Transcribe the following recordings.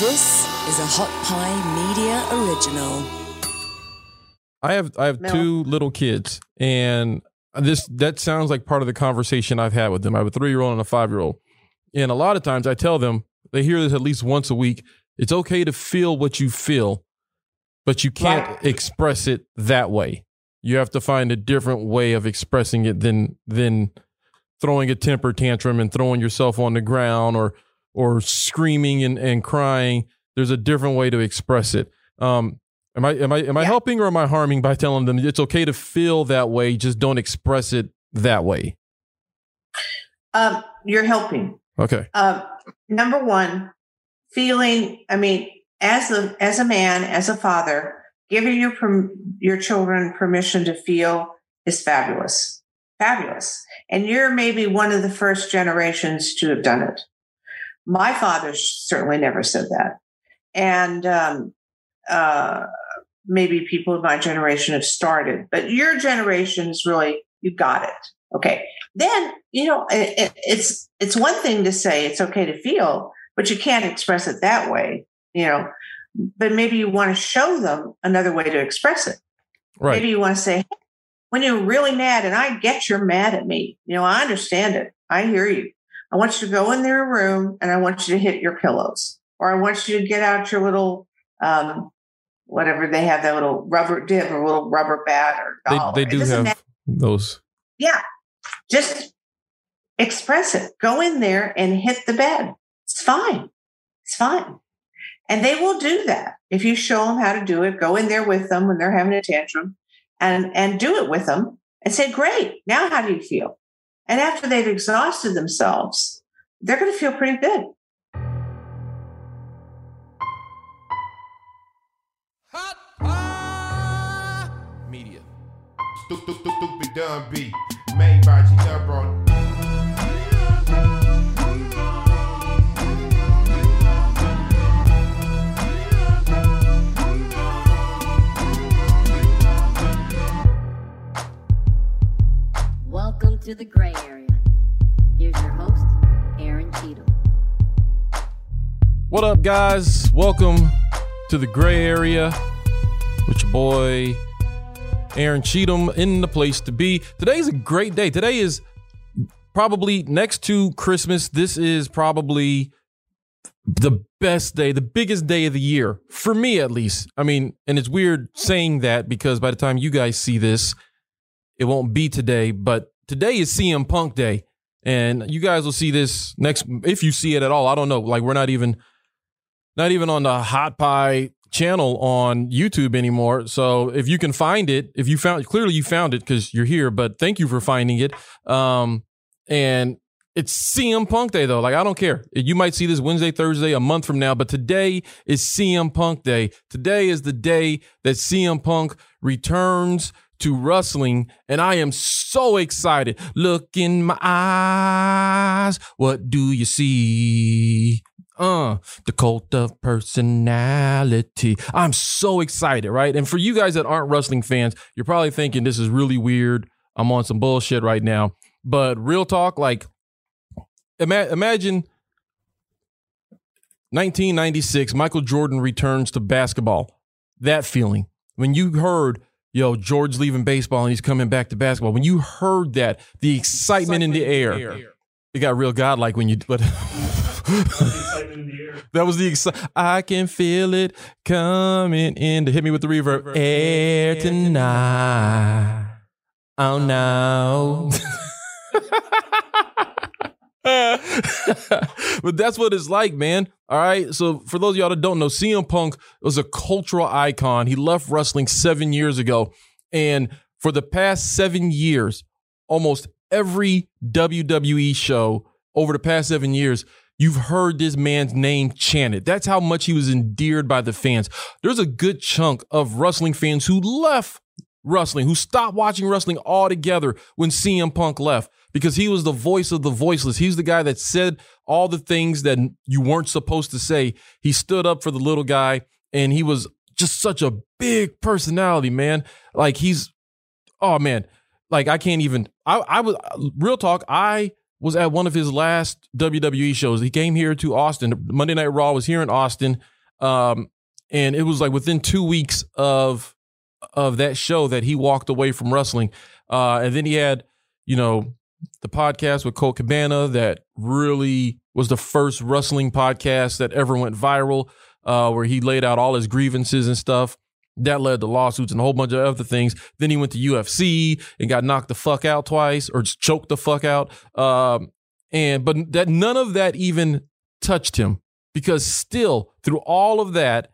This is a Hot Pie Media original. I have I have Mel. two little kids, and this that sounds like part of the conversation I've had with them. I have a three year old and a five year old, and a lot of times I tell them they hear this at least once a week. It's okay to feel what you feel, but you can't Right. express it that way. You have to find a different way of expressing it than than throwing a temper tantrum and throwing yourself on the ground or or screaming and, and crying. There's a different way to express it. Um, am I am I am I Yeah. helping or am I harming by telling them it's okay to feel that way, just don't express it that way? Um, you're helping. Okay. Um, number one, feeling. I mean, as a as a man, as a father, giving your perm- your children permission to feel is fabulous, fabulous. And you're maybe one of the first generations to have done it. My father certainly never said that, and um, uh, maybe people of my generation have started, but your generation is really you got it. Okay, then you know it, it, it's it's one thing to say it's okay to feel, but you can't express it that way. You know, but maybe you want to show them another way to express it. Right. Maybe you want to say, "Hey, when you're really mad, and I get you're mad at me. You know, I understand it. I hear you. I want you to go in their room and I want you to hit your pillows, or I want you to get out your little, um, whatever they have, that little rubber dip or little rubber bat or They doll. they It do have those. yeah. Just express it. Go in there and hit the bed. It's fine. It's fine. And they will do that. If you show them how to do it, go in there with them when they're having a tantrum and, and do it with them and say, great. Now how do you feel? And after they've exhausted themselves, they're going to feel pretty good. Media. Stupid, stupid, stupid dumb beat made by G to the gray area. Here's your host, Aaron Cheatham. What up, guys? Welcome to the gray area with your boy Aaron Cheatham in the place to be. Today's a great day. Today is probably next to Christmas. This is probably the best day, the biggest day of the year for me, at least. I mean, and it's weird saying that because by the time you guys see this, it won't be today, but today is CM Punk Day. And you guys will see this next if you see it at all. I don't know. Like we're not even not even on the Hot Pie channel on YouTube anymore. So if you can find it, if you found clearly you found it because you're here, but thank you for finding it. Um, and it's CM Punk Day though. Like I don't care. You might see this Wednesday, Thursday, a month from now, but today is CM Punk Day. Today is the day that CM Punk returns to wrestling, and I am so excited. Look in my eyes. What do you see? Uh, the cult of personality. I'm so excited, right? And for you guys that aren't wrestling fans, you're probably thinking this is really weird. I'm on some bullshit right now. But real talk, like, ima- imagine 1996, Michael Jordan returns to basketball. That feeling. When you heard, yo, Jordan leaving baseball and he's coming back to basketball, when you heard that, the excitement, in the air, it got real godlike when you, but. That was the exci- I can feel it coming in to hit me with the reverb. Air tonight. Oh no. but that's what it's like, man. All right. So for those of y'all that don't know, CM Punk was a cultural icon. He left wrestling seven years ago. And for the past seven years, almost every WWE show over the past seven years, you've heard this man's name chanted. That's how much he was endeared by the fans. There's a good chunk of wrestling fans who left wrestling, who stopped watching wrestling altogether when CM Punk left because he was the voice of the voiceless. He's the guy that said all the things that you weren't supposed to say. He stood up for the little guy and he was just such a big personality, man. Like he's, oh man, like I can't even, I, I was, real talk, I was at one of his last WWE shows. He came here to Austin. Monday Night Raw was here in Austin, um, and it was like within two weeks of of that show that he walked away from wrestling. Uh, and then he had, you know, the podcast with Colt Cabana that really was the first wrestling podcast that ever went viral, uh, where he laid out all his grievances and stuff. That led to lawsuits and a whole bunch of other things. Then he went to UFC and got knocked the fuck out twice or just choked the fuck out. Um, and but that none of that even touched him because still through all of that,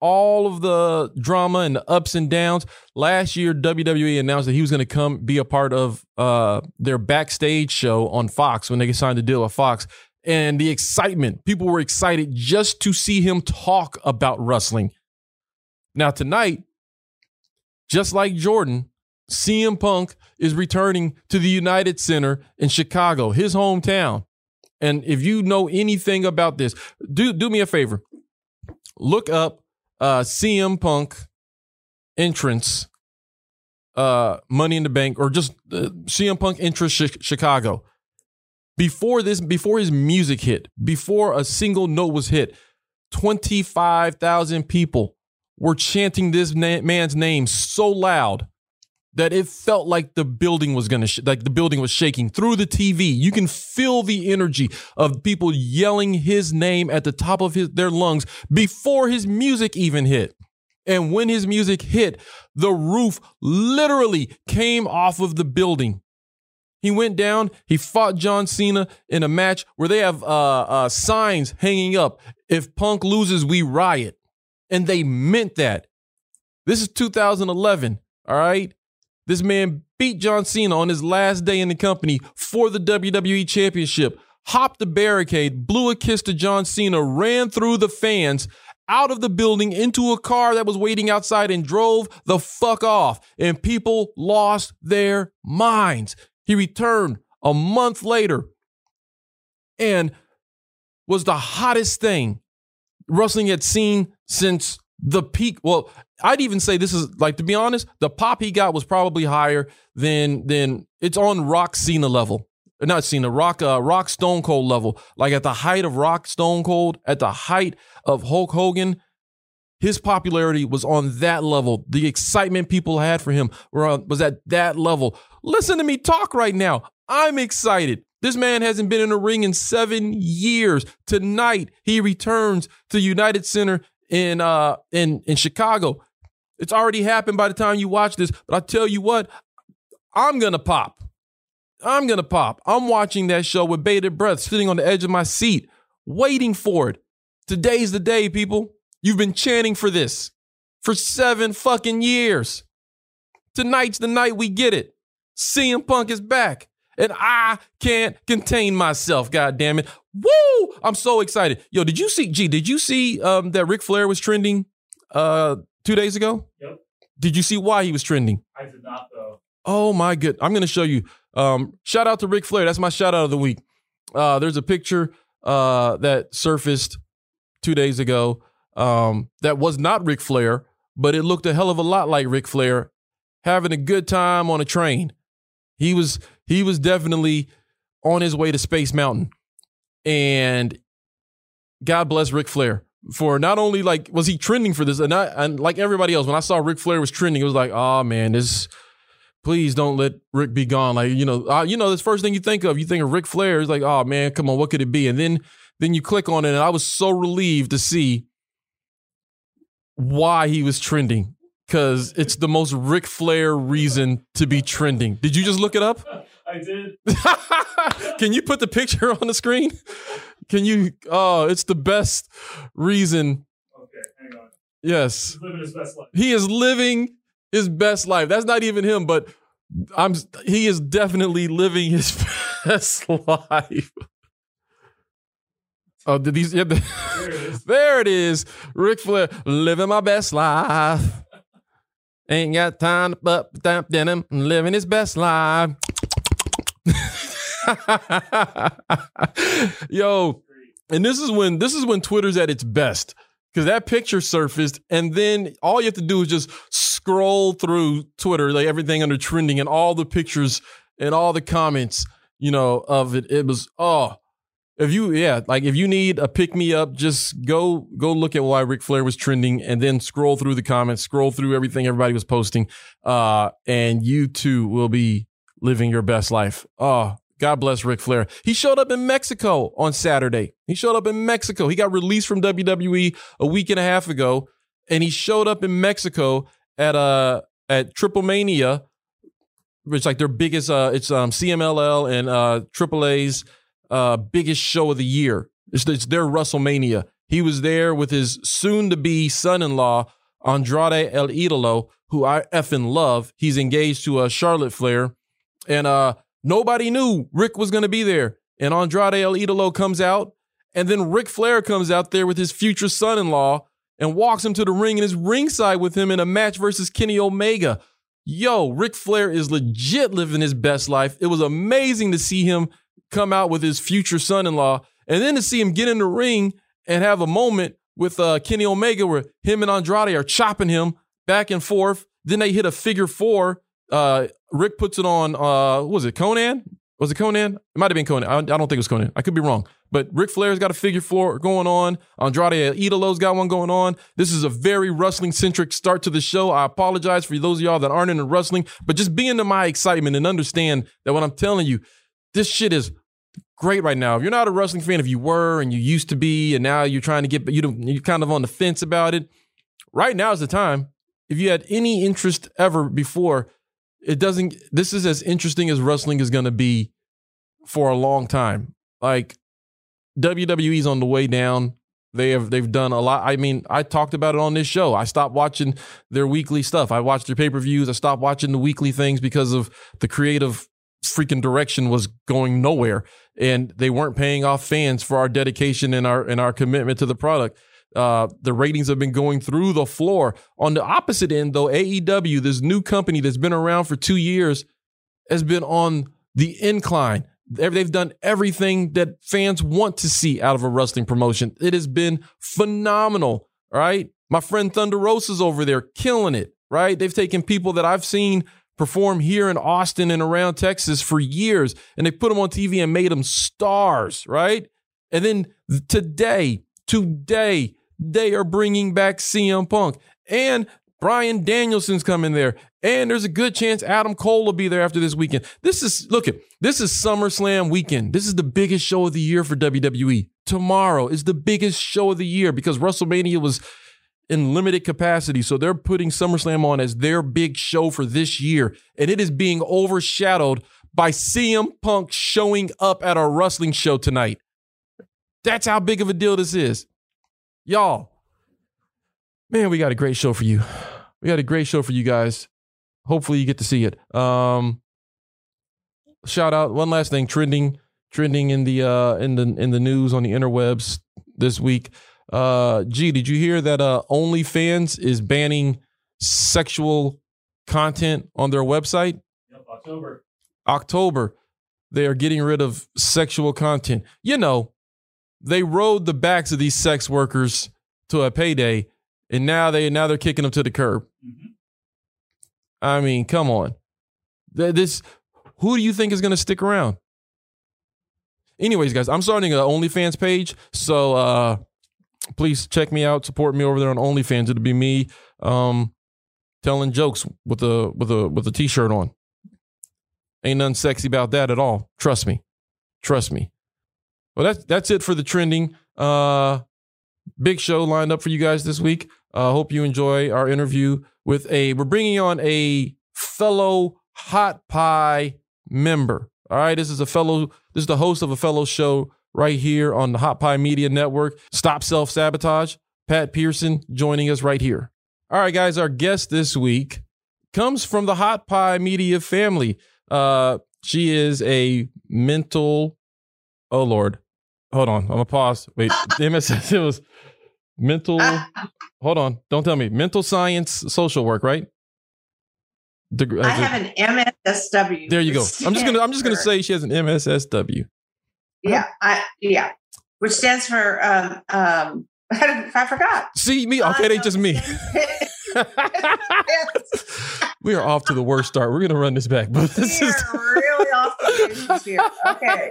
all of the drama and the ups and downs. Last year, WWE announced that he was going to come be a part of uh, their backstage show on Fox when they signed a deal with Fox. And the excitement, people were excited just to see him talk about wrestling. Now, tonight, just like Jordan, CM Punk is returning to the United Center in Chicago, his hometown. And if you know anything about this, do do me a favor. Look up uh, CM Punk entrance, uh, Money in the Bank, or just uh, CM Punk entrance Chi- Chicago. Before this, before his music hit, before a single note was hit, twenty five thousand people were chanting this na- man's name so loud that it felt like the building was gonna sh- like the building was shaking through the TV. You can feel the energy of people yelling his name at the top of his their lungs before his music even hit. And when his music hit, the roof literally came off of the building. He went down. He fought John Cena in a match where they have uh, uh, signs hanging up. If Punk loses, we riot, and they meant that. This is 2011. All right. This man beat John Cena on his last day in the company for the WWE Championship, hopped the barricade, blew a kiss to John Cena, ran through the fans, out of the building into a car that was waiting outside, and drove the fuck off. And people lost their minds. He returned a month later and was the hottest thing wrestling had seen since the peak. Well, I'd even say this is like to be honest, the pop he got was probably higher than than it's on Rock Cena level. Not Cena, Rock uh, Rock Stone Cold level. Like at the height of Rock Stone Cold, at the height of Hulk Hogan, his popularity was on that level. The excitement people had for him was at that level. Listen to me talk right now. I'm excited. This man hasn't been in a ring in seven years. Tonight, he returns to United Center in uh in in Chicago. It's already happened by the time you watch this, but I tell you what, I'm gonna pop. I'm gonna pop. I'm watching that show with bated breath, sitting on the edge of my seat, waiting for it. Today's the day, people. You've been chanting for this for seven fucking years. Tonight's the night we get it. CM Punk is back. And I can't contain myself, god damn it. Woo! I'm so excited. Yo, did you see G, did you see um that Ric Flair was trending uh two days ago? Yep. Did you see why he was trending? I did not though. Oh my good. I'm gonna show you. Um, shout out to Ric Flair. That's my shout out of the week. Uh, there's a picture uh, that surfaced two days ago um, that was not Ric Flair, but it looked a hell of a lot like Ric Flair having a good time on a train. He was he was definitely on his way to Space Mountain, and God bless Ric Flair for not only like was he trending for this, and I and like everybody else when I saw Ric Flair was trending, it was like, oh man, this please don't let Rick be gone. Like, you know, uh, you know, this first thing you think of, you think of Ric Flair. It's like, oh man, come on, what could it be? And then then you click on it, and I was so relieved to see why he was trending. Cause it's the most Ric Flair reason to be trending. Did you just look it up? I did. Can you put the picture on the screen? Can you? Oh, it's the best reason. Okay, hang on. Yes. He's living his best life. he is living his best life. That's not even him, but I'm he is definitely living his best life. Oh, did these? Yeah, the, There it is. there it is. Ric Flair living my best life. Ain't got time to but damp denim, living his best life. Yo, and this is when this is when Twitter's at its best because that picture surfaced, and then all you have to do is just scroll through Twitter, like everything under trending, and all the pictures and all the comments you know, of it. It was oh, if you yeah, like if you need a pick me up, just go go look at why Ric Flair was trending, and then scroll through the comments, scroll through everything everybody was posting, uh, and you too will be living your best life. Oh, God bless Ric Flair. He showed up in Mexico on Saturday. He showed up in Mexico. He got released from WWE a week and a half ago, and he showed up in Mexico at uh at Triple Mania, which like their biggest uh it's um CMLL and uh AAA's uh biggest show of the year. It's, it's their WrestleMania. He was there with his soon to be son-in-law Andrade El Idolo, who I effing love. He's engaged to uh, Charlotte Flair, and uh nobody knew Rick was gonna be there. And Andrade El Idolo comes out, and then Ric Flair comes out there with his future son-in-law and walks him to the ring and is ringside with him in a match versus Kenny Omega. Yo, Ric Flair is legit living his best life. It was amazing to see him come out with his future son-in-law, and then to see him get in the ring and have a moment with uh, Kenny Omega where him and Andrade are chopping him back and forth. Then they hit a figure four. Uh, Rick puts it on. Uh, was it Konnan? Was it Konnan? It might have been Konnan. I, I don't think it was Konnan. I could be wrong. But Ric Flair's got a figure four going on. Andrade Idolo's got one going on. This is a very wrestling centric start to the show. I apologize for those of y'all that aren't into wrestling, but just be into my excitement and understand that what I'm telling you, this shit is great right now. If you're not a wrestling fan, if you were and you used to be, and now you're trying to get, but you you're kind of on the fence about it. Right now is the time. If you had any interest ever before, it doesn't. This is as interesting as wrestling is going to be for a long time. Like WWE's on the way down. They have they've done a lot. I mean, I talked about it on this show. I stopped watching their weekly stuff. I watched their pay per views. I stopped watching the weekly things because of the creative freaking direction was going nowhere, and they weren't paying off fans for our dedication and our and our commitment to the product. Uh, the ratings have been going through the floor. On the opposite end, though, AEW, this new company that's been around for two years, has been on the incline. They've done everything that fans want to see out of a wrestling promotion. It has been phenomenal, right? My friend Thunder Rosa's over there killing it, right? They've taken people that I've seen perform here in Austin and around Texas for years, and they put them on TV and made them stars, right? And then today, today, they are bringing back CM Punk. And Bryan Danielson's coming there. And there's a good chance Adam Cole will be there after this weekend. This is, look at, this is SummerSlam weekend. This is the biggest show of the year for WWE. Tomorrow is the biggest show of the year because WrestleMania was in limited capacity. So they're putting SummerSlam on as their big show for this year. And it is being overshadowed by CM Punk showing up at our wrestling show tonight. That's how big of a deal this is. Y'all, man, we got a great show for you. We got a great show for you guys. Hopefully you get to see it. Um shout out one last thing trending trending in the uh in the in the news on the interwebs this week. Uh gee, did you hear that uh OnlyFans is banning sexual content on their website? Yep, October. October, they are getting rid of sexual content. You know, they rode the backs of these sex workers to a payday, and now they now they're kicking them to the curb. Mhm. I mean, come on. This who do you think is going to stick around? Anyways, guys, I'm starting an OnlyFans page, so uh please check me out, support me over there on OnlyFans. It'll be me um telling jokes with a with a with a t-shirt on. Ain't nothing sexy about that at all. Trust me. Trust me. Well, that's that's it for the trending. Uh big show lined up for you guys this week. Uh hope you enjoy our interview with a we're bringing on a fellow hot pie member. All right, this is a fellow this is the host of a fellow show right here on the Hot Pie Media Network. Stop self sabotage. Pat Pearson joining us right here. All right, guys, our guest this week comes from the Hot Pie Media family. Uh, she is a mental. Oh Lord, hold on. I'm gonna pause. Wait, MSS. It was mental. Hold on. Don't tell me. Mental science, social work, right? Deg- I have an MSSW. there you go. I'm just gonna. I'm just gonna say she has an MSSW. Yeah, I yeah, which stands for um um. I forgot. See me? Okay, it ain't just me. we are off to the worst start. We're gonna run this back, but this we is are really off is here. Okay.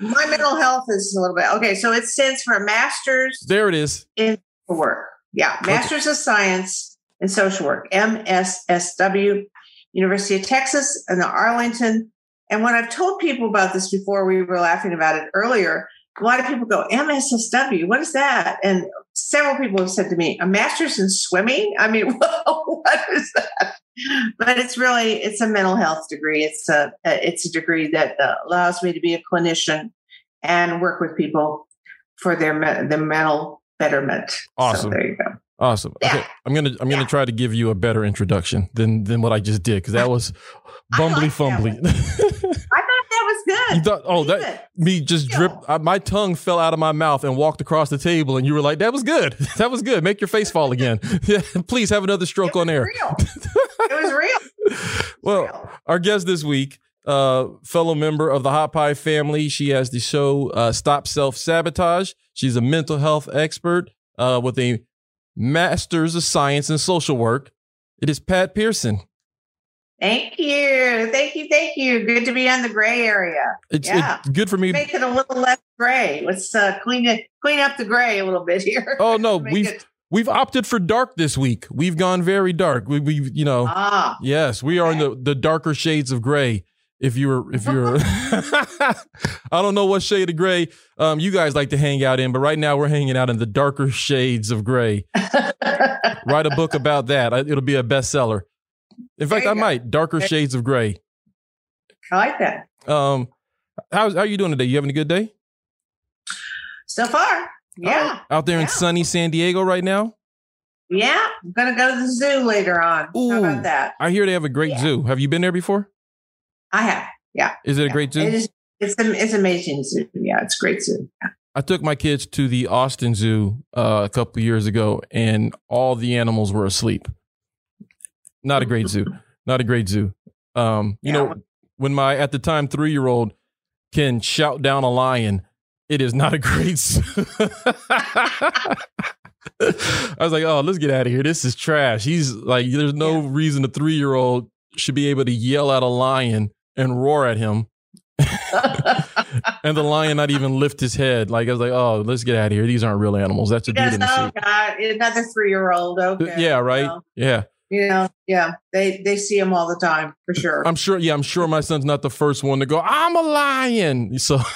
My mental health is a little bit okay. So it stands for master's There it is. in work. Yeah, Masters of Science in Social Work, MSSW, University of Texas and the Arlington. And when I've told people about this before, we were laughing about it earlier. A lot of people go, MSSW, what is that? And several people have said to me, a master's in swimming? I mean, what is that? But it's really, it's a mental health degree. It's a, it's a degree that uh, allows me to be a clinician and work with people for their, their mental betterment. So Awesome. there you go. Awesome. Okay, I'm gonna I'm gonna Yeah. try to give you a better introduction than than what I just did because that was bumbly like fumbly. Was good. you thought, oh, that it. me just drip. I, my tongue fell out of my mouth and walked across the table, and you were like, "That was good. That was good. Make your face fall again. please have another stroke on air." Real. it was real. Well, real. our guest this week, uh, fellow member of the Hot Pie family. She has the show uh, Stop Self Sabotage. She's a mental health expert uh, with a master's of science in social work. It is Pat Pearson. Thank you. Thank you. Thank you. Good to be on the gray area. It's, Yeah. it's good for me. Make it a little less gray. Let's uh, clean it, clean up the gray a little bit here. Oh no, we've it- we've opted for dark this week. We've gone very dark. We we you know ah, yes, we are in the the darker shades of gray. If you're if you're I don't know what shade of gray um you guys like to hang out in, but right now we're hanging out in the darker shades of gray. Write a book about that. It'll be a bestseller. In fact, I go. might. Darker shades of gray. I like that. Um how's how you doing today? You having a good day? So far, yeah, Out there in sunny San Diego right now? yeah. I'm gonna go to the zoo later on. Ooh. How about that? I hear they have a great Yeah. zoo. Have you been there before? I have. Yeah, Is it a great zoo? It is. It's am- it's amazing zoo. Yeah, it's a great zoo. I took my kids to the Austin Zoo uh, a couple of years ago, and all the animals were asleep. Not a great zoo. Not a great zoo. Um, you Yeah. know, when my at the time three year old can shout down a lion, it is not a great zoo. I was like, oh, let's get out of here. This is trash. He's like, there's no reason a three year old should be able to yell at a lion and roar at him and the lion not even lift his head. Like I was like, oh, let's get out of here. These aren't real animals. That's a dude in the oh suit. God, another three-year-old. Okay, Yeah, right. well, Yeah, you know, yeah, they they see him all the time for sure. I'm sure. Yeah, I'm sure my son's not the first one to go. I'm a lion. So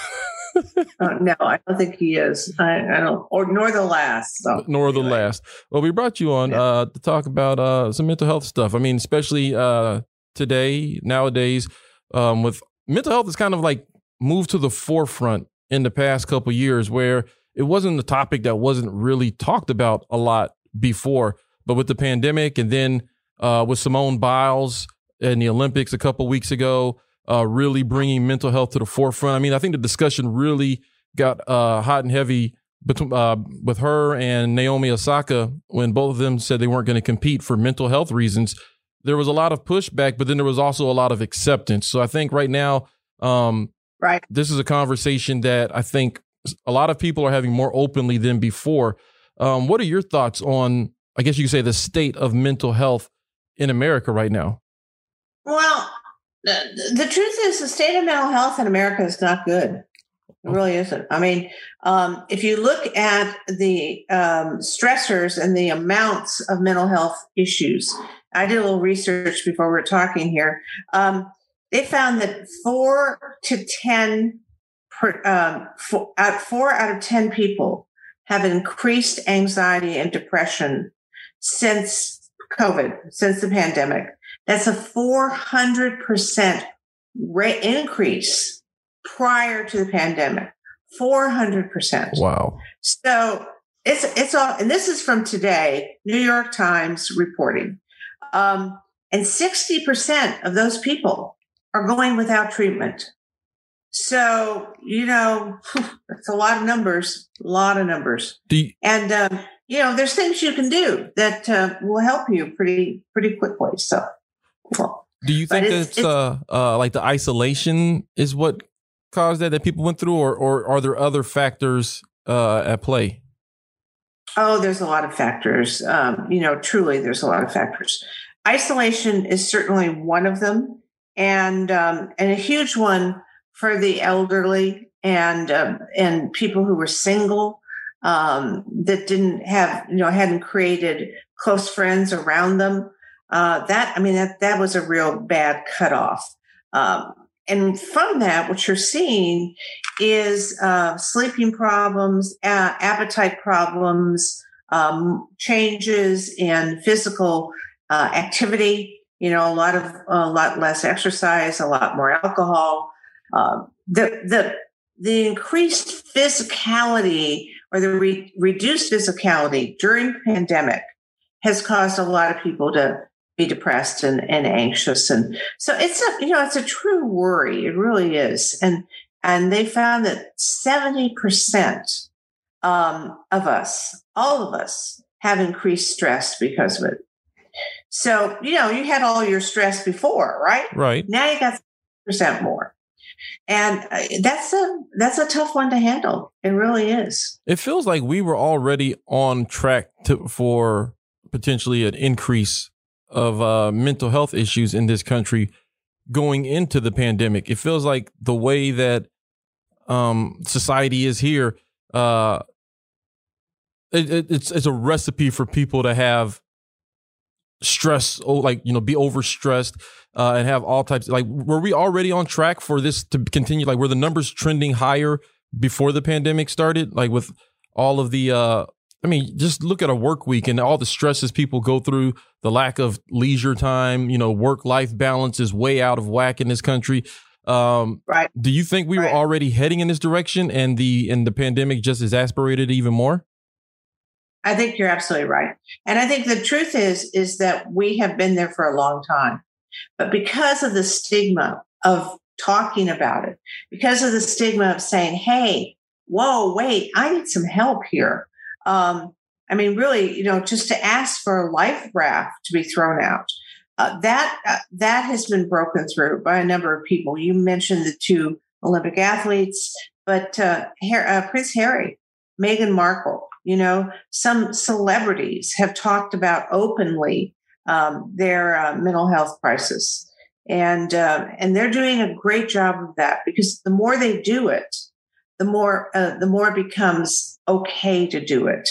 Uh, no, I don't think he is. I, I don't, or nor the last. So. nor the anyway. last. Well, we brought you on Yeah. uh, to talk about uh, some mental health stuff. I mean, especially uh, today, nowadays, um, with mental health is kind of like moved to the forefront in the past couple years, where it wasn't a topic that wasn't really talked about a lot before, but with the pandemic and then uh, with Simone Biles in the Olympics a couple weeks ago, uh, really bringing mental health to the forefront. I mean, I think the discussion really got uh, hot and heavy between uh, with her and Naomi Osaka when both of them said they weren't going to compete for mental health reasons. There was a lot of pushback, but then there was also a lot of acceptance. So I think right now, um, Right. this is a conversation that I think a lot of people are having more openly than before. Um, what are your thoughts on, I guess you could say, the state of mental health in America right now? Well, the, truth is, the state of mental health in America is not good. It really isn't. I mean, um, if you look at the um, stressors and the amounts of mental health issues, I did a little research before we were talking here. Um, they found that four to ten, per, um, four, out, four out of ten people have increased anxiety and depression since COVID, since the pandemic. That's a 400% rate increase prior to the pandemic. 400%. Wow. So it's, it's all, and this is from today, New York Times reporting. Um, and 60% of those people are going without treatment. So, you know, it's a lot of numbers, a lot of numbers. You, And, um, you know, there's things you can do that uh, will help you pretty, pretty quickly. So, well, do you think it's- that's it's- uh, uh, like the isolation is what caused that that people went through, or or are there other factors uh, at play? Oh, there's a lot of factors. Um, you know, truly, there's a lot of factors. Isolation is certainly one of them. and um, and a huge one for the elderly and um, and people who were single um, that didn't have you know hadn't created close friends around them. Uh, that I mean that that was a real bad cutoff. Um, and from that, what you're seeing is uh, sleeping problems, uh, appetite problems, um, changes in physical uh, activity. You know, a lot of a lot less exercise, a lot more alcohol. Uh, the the the increased physicality or the re- reduced physicality during pandemic has caused a lot of people to be depressed and, and anxious. And so it's a you know it's a true worry. It really is. And and they found that 70% um, of us all of us have increased stress because of it. So you know you had all your stress before right? Right. now you got percent more and uh, that's a that's a tough one to handle it really is It feels like we were already on track to, for potentially an increase of uh, mental health issues in this country going into the pandemic. It feels like the way that um, society is here, uh, it, it, it's it's a recipe for people to have stress, oh, like you know, be overstressed uh, and have all types. Like, were we already on track for this to continue? Like, were the numbers trending higher before the pandemic started? Like, with all of the, uh, I mean, just look at a work week and all the stresses people go through, the lack of leisure time, you know, work life balance is way out of whack in this country. Um, right do you think we were already heading in this direction and the and the pandemic just exasperated even more? I think you're absolutely right. And I think the truth is is that we have been there for a long time. But because of the stigma of talking about it, because of the stigma of saying, "Hey, whoa, wait, I need some help here." Um, I mean, really, you know, just to ask for a life raft to be thrown out, uh, that uh, that has been broken through by a number of people. You mentioned the two Olympic athletes, but uh, uh, Prince Harry, Meghan Markle, you know, some celebrities have talked about openly um, their uh, mental health crisis, and uh, and they're doing a great job of that because the more they do it, the more uh, the more it becomes okay to do it.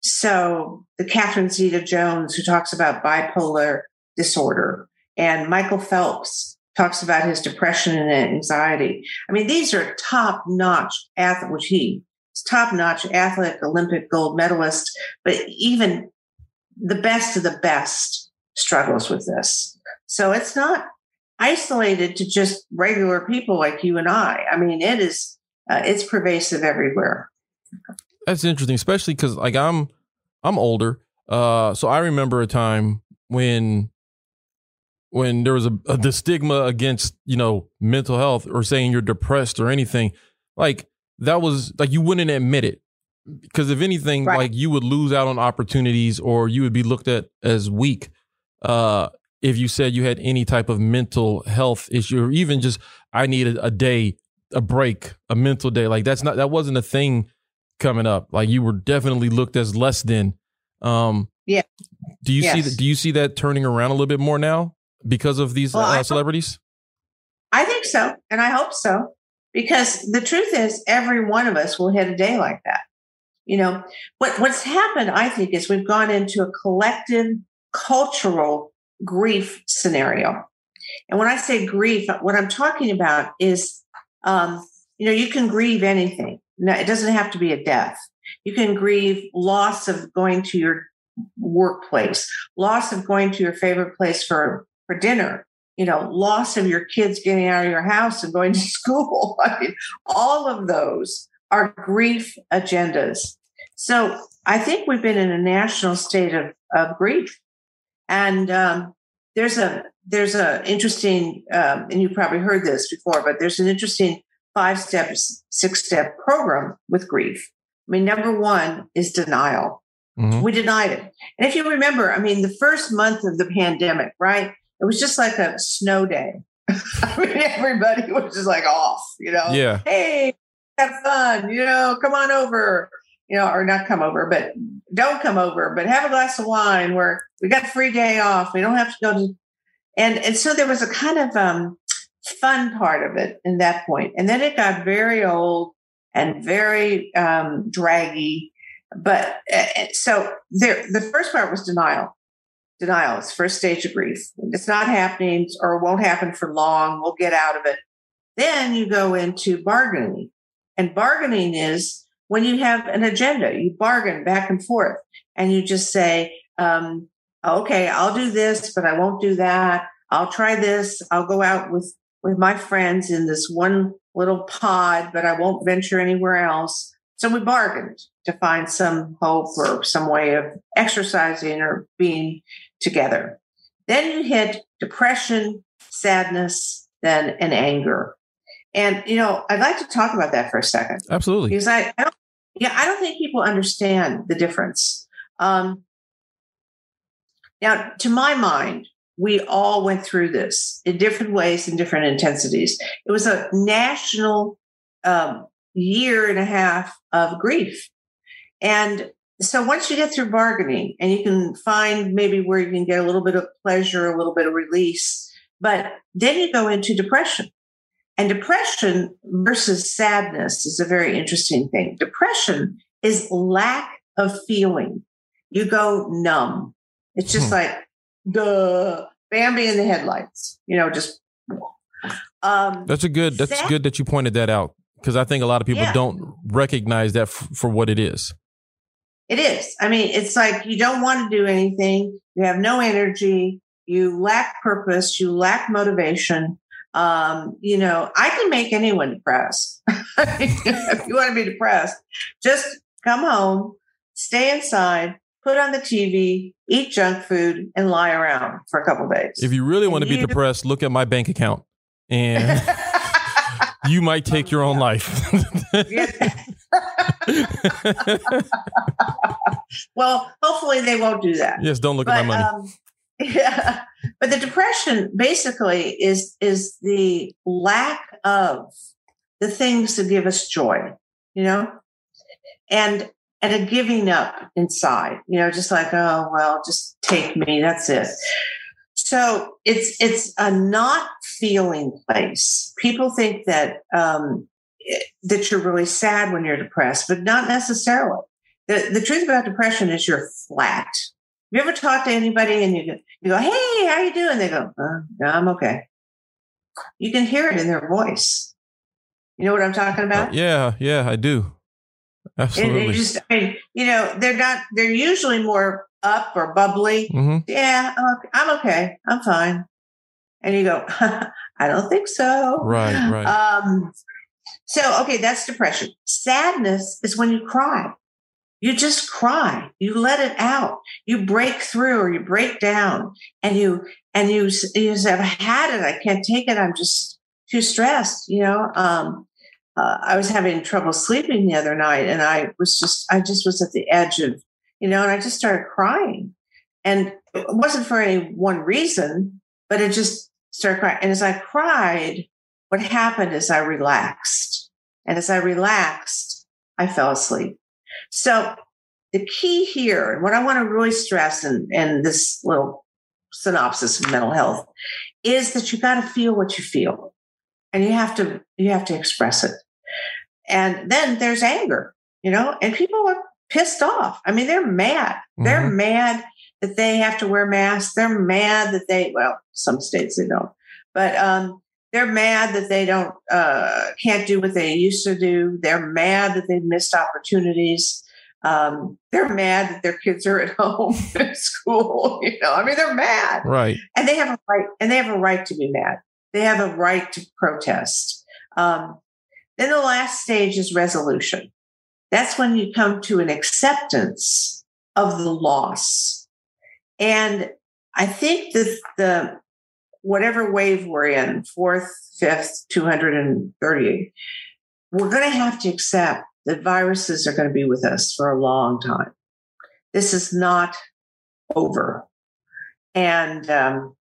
So the Catherine Zeta-Jones who talks about bipolar disorder, and Michael Phelps talks about his depression and anxiety. I mean, these are top-notch athletes, which he top-notch athlete, Olympic gold medalist, but even the best of the best struggles with this. So it's not isolated to just regular people like you and I. I mean, it is uh, it's pervasive everywhere. That's interesting, especially because like I'm I'm older, uh, so I remember a time when when there was a, a the stigma against you know mental health or saying you're depressed or anything like that was like you wouldn't admit it because if anything Right. like you would lose out on opportunities or you would be looked at as weak uh if you said you had any type of mental health issue or even just i needed a day a break a mental day like that's not that wasn't a thing coming up like you were definitely looked as less than um Yeah. do you see that do you see that turning around a little bit more now because of these Well, I uh, hope- celebrities I think so, and I hope so, because the truth is, every one of us will hit a day like that. You know, what what's happened, I think, is we've gone into a collective cultural grief scenario. And when I say grief, what I'm talking about is, um, you know, you can grieve anything. No, it doesn't have to be a death. You can grieve loss of going to your workplace, loss of going to your favorite place for for dinner, you know, loss of your kids getting out of your house and going to school. I mean, all of those are grief agendas. So I think we've been in a national state of, of grief. And um, there's a there's a interesting, um, and you probably heard this before, but there's an interesting five steps, six step program with grief. I mean, number one is denial. Mhm. We denied it. And if you remember, I mean, the first month of the pandemic, right? It was just like a snow day. I mean, everybody was just like off, you know? yeah Hey, have fun, you know, come on over, you know, or not come over, but don't come over, but have a glass of wine where we got a free day off. We don't have to go to, and and so there was a kind of um, fun part of it in that point. and then it got very old and very um, draggy. But uh, so there, the first part was denial. Denial is first stage of grief. It's not happening or won't happen for long. We'll get out of it. Then you go into bargaining, and bargaining is when you have an agenda. You bargain back and forth, and you just say, um, "Okay, I'll do this, but I won't do that. I'll try this. I'll go out with with my friends in this one little pod, but I won't venture anywhere else." So we bargained to find some hope or some way of exercising or being together. Then you hit depression, sadness, then and anger. And you know, I'd like to talk about that for a second Absolutely. because I, I don't, yeah, I don't think people understand the difference. Um, now, to my mind, we all went through this in different ways in different intensities. It was a national um, year and a half of grief, and so once you get through bargaining, and you can find maybe where you can get a little bit of pleasure, a little bit of release, but then you go into depression. And depression versus sadness is a very interesting thing. Depression is lack of feeling. You go numb. It's just Hmm. like the Bambi in the headlights, you know, just. Um, That's a good. That's Sad- good that you pointed that out because I think a lot of people Yeah. don't recognize that f- for what it is. It is. I mean, it's like you don't want to do anything. You have no energy. You lack purpose. You lack motivation. Um, you know, I can make anyone depressed. if you want to be depressed, just come home, stay inside, put on the TV, eat junk food, and lie around for a couple days. If you really want to be You- depressed, look at my bank account, and you might take your own life. well, hopefully they won't do that. yes, don't look at my money. Um, yeah, but the depression basically is is the lack of the things that give us joy, you know, and and a giving up inside, you know, just like oh well, just take me, that's it. So it's it's a not feeling place. People think that um, that you're really sad when you're depressed, but not necessarily. The the truth about depression is you're flat. Have You ever talk to anybody and you you go, hey, how you doing? They go, uh, no, I'm okay. You can hear it in their voice. You know what I'm talking about? yeah, yeah, I do. Absolutely. just, I mean, you know, they're not. They're usually more up or bubbly. hmm Yeah, I'm okay. I'm okay. I'm fine. And you go, I don't think so. Right, right. Um, so, okay, that's depression. Sadness is when you cry. You just cry. You let it out. You break through or you break down and you, and you, you say, I've had it. I can't take it. I'm just too stressed. You know, um, uh, I was having trouble sleeping the other night and I was just, I just was at the edge of, you know, and I just started crying. And it wasn't for any one reason, but it just started crying. And as I cried, what happened is I relaxed. And as I relaxed, I fell asleep. So the key here, and what I want to really stress in, in this little synopsis of mental health, is that you got to feel what you feel. And you have to you have to express it. And then there's anger, you know, and people are pissed off. I mean, they're mad. They're Mhm. mad that they have to wear masks. They're mad that they, well, some states they don't, but um, they're mad that they don't, uh, can't do what they used to do. They're mad that they've missed opportunities. Um, they're mad that their kids are at home at school. You know, I mean, they're mad right. and they have a right and they have a right to be mad they have a right to protest um, then the last stage is resolution that's when you come to an acceptance of the loss and i think that the whatever wave we're in fourth fifth 230, we're going to have to accept that viruses are going to be with us for a long time this is not over and um,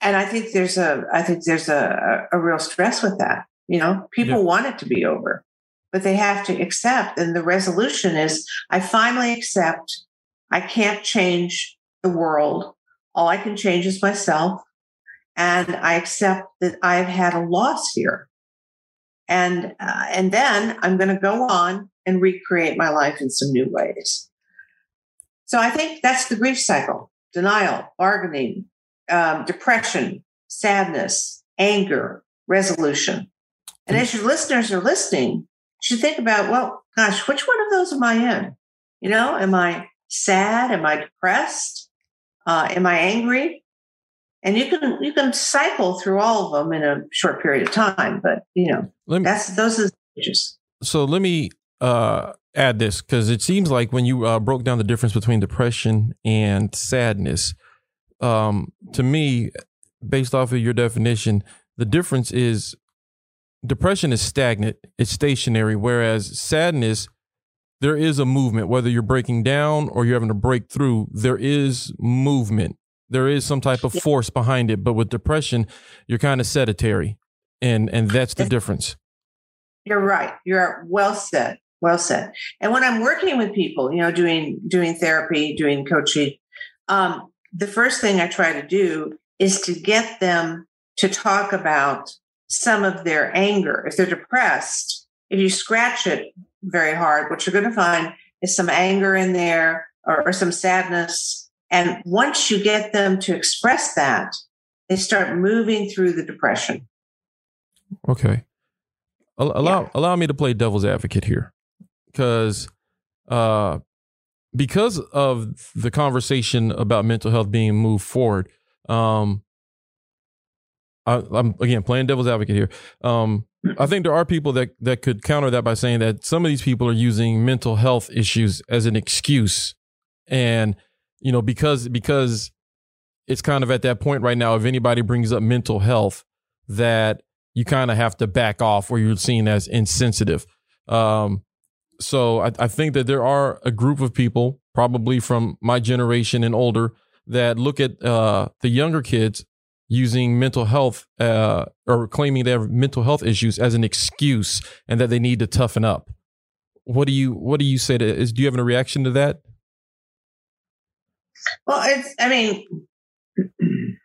and I think there's a I think there's a, a real stress with that. You know, people Yeah. want it to be over, but they have to accept. And the resolution is, I finally accept. I can't change the world. all I can change is myself. And I accept that I've had a loss here. And, uh, and then I'm going to go on and recreate my life in some new ways. So I think that's the grief cycle denial, bargaining, um, depression, sadness, anger, resolution. And as your listeners are listening, you should think about, well, gosh, which one of those am I in? You know, am I sad? Am I depressed? Uh, am I angry? And you can you can cycle through all of them in a short period of time, but you know Let me, that's those are the stages. so let me uh, add this because it seems like when you uh, broke down the difference between depression and sadness, um, to me, based off of your definition, the difference is depression is stagnant, it's stationary, whereas sadness, there is a movement. Whether you're breaking down or you're having to break through, there is movement. There is some type of force behind it. But with depression, you're kind of sedentary, and and that's the difference. You're right. You're well said. Well said. And when I'm working with people, you know, doing doing therapy, doing coaching, um, the first thing I try to do is to get them to talk about some of their anger. If they're depressed, if you scratch it very hard, what you're going to find is some anger in there or, or some sadness. And once you get them to express that, they start moving through the depression. Okay. Allow Yeah. allow me to play devil's advocate here, because uh, because of the conversation about mental health being moved forward. Um, I, I'm again playing devil's advocate here. Um, I think there are people that that could counter that by saying that some of these people are using mental health issues as an excuse, and you know because because it's kind of at that point right now. If anybody brings up mental health, that you kind of have to back off or you're seen as insensitive. Um, so I, I think that there are a group of people, probably from my generation and older, that look at uh, the younger kids using mental health uh, or claiming they have mental health issues as an excuse and that they need to toughen up. What do you What do you say to? Is do you have a reaction to that? Well, it's, I mean,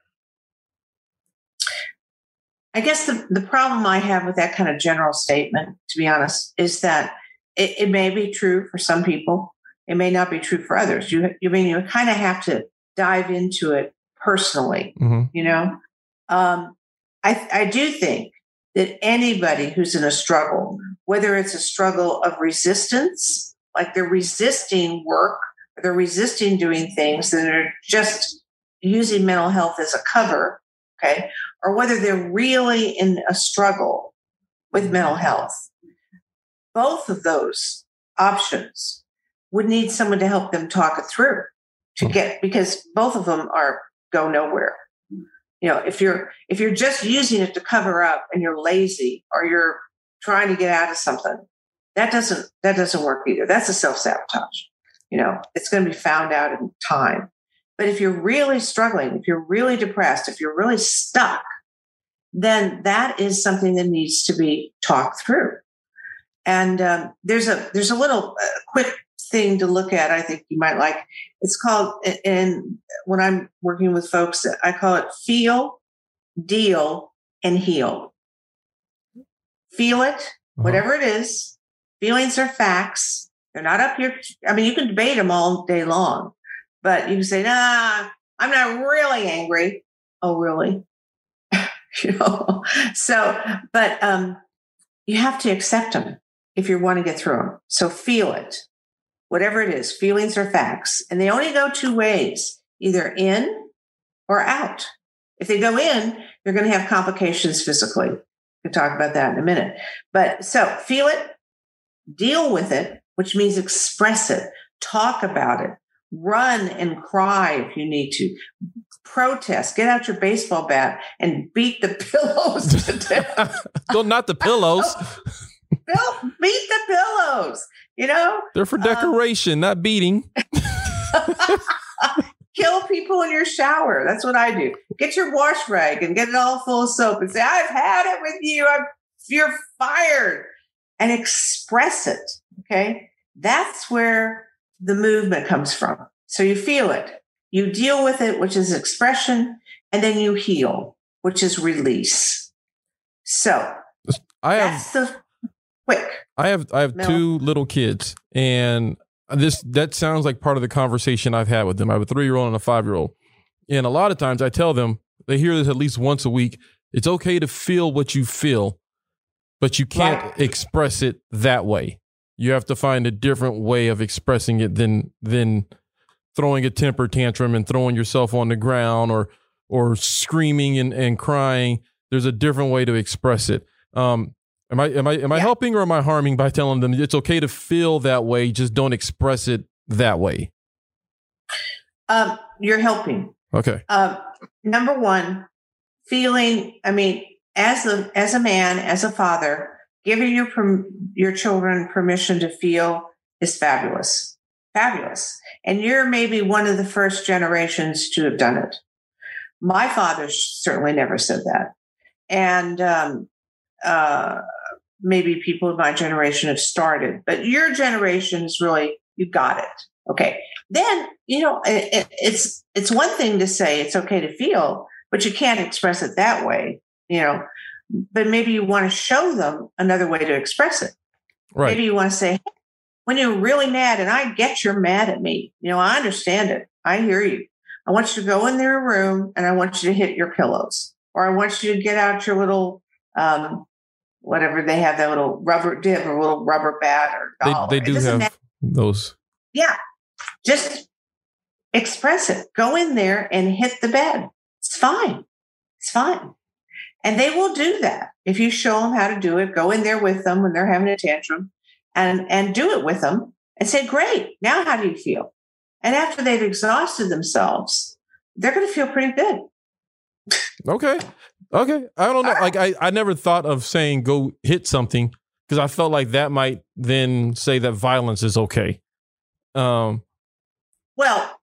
I guess the, the problem I have with that kind of general statement, to be honest, is that it, it may be true for some people. It may not be true for others. You, you mean you kind of have to dive into it personally, Mm-hmm. you know? Um, I, I do think that anybody who's in a struggle, whether it's a struggle of resistance, like they're resisting work, or they're resisting doing things that are just using mental health as a cover, okay, or whether they're really in a struggle with mental health, both of those options would need someone to help them talk it through to get because both of them are go nowhere. You know if you're if you're just using it to cover up and you're lazy or you're trying to get out of something that doesn't that doesn't work either. That's a self-sabotage you know it's going to be found out in time. But if you're really struggling if you're really depressed if you're really stuck then that is something that needs to be talked through. And um, there's a there's a little uh, quick thing to look at i think you might like. It's called and when i'm working with folks i call it feel deal and heal. Feel it Uh-huh. whatever it is. Feelings are facts they're not up here. I mean you can debate them all day long but you can say nah i'm not really angry. Oh really? You know so but um you have to accept them if you want to get through them so feel it. Whatever it is feelings are facts and they only go two ways either in or out. If they go in you're going to have complications physically. We'll talk about that in a minute. But so feel it deal with it which means express it talk about it run and cry if you need to protest get out your baseball bat and beat the pillows to death no, not the pillows. Bill, beat the pillows you know They're for uh, decoration, not beating. kill people in your shower. That's what I do. Get your wash rag and get it all full of soap and say, I've had it with you. I'm, you're fired. And express it. Okay. That's where the movement comes from. So you feel it. You deal with it, which is expression, and then you heal, which is release. So I have the quick. I have I have two little kids, and this that sounds like part of the conversation I've had with them. I have a three year old and a five year old, and a lot of times I tell them they hear this at least once a week. It's okay to feel what you feel, but you can't Right. express it that way. You have to find a different way of expressing it than than throwing a temper tantrum and throwing yourself on the ground or or screaming and, and crying. There's a different way to express it. Um, am I am I am I Yeah. helping or am I harming by telling them it's okay to feel that way, just don't express it that way? Um, you're helping. Okay. Um, number one, feeling. I mean, as a as a man, as a father, giving your your children permission to feel is fabulous, fabulous. And you're maybe one of the first generations to have done it. My father certainly never said that, and um, uh, maybe people of my generation have started, but your generation is really you got it. Okay, then you know it, it- it's it's one thing to say it's okay to feel, but you can't express it that way. You know, but maybe you want to show them another way to express it. Right. Maybe you want to say, hey, when you're really mad, and I get you're mad at me. You know, I understand it. I hear you. I want you to go in their room and I want you to hit your pillows, or I want you to get out your little, um, whatever they have that little rubber dip or little rubber bat or They doll. they It do have those. yeah. Just express it. Go in there and hit the bed. It's fine. It's fine. And they will do that. If you show them how to do it, go in there with them when they're having a tantrum and, and do it with them and say, great. Now how do you feel? And after they've exhausted themselves, they're going to feel pretty good. Okay. Okay. I don't know. Like I, I never thought of saying go hit something because I felt like that might then say that violence is okay. Um Well,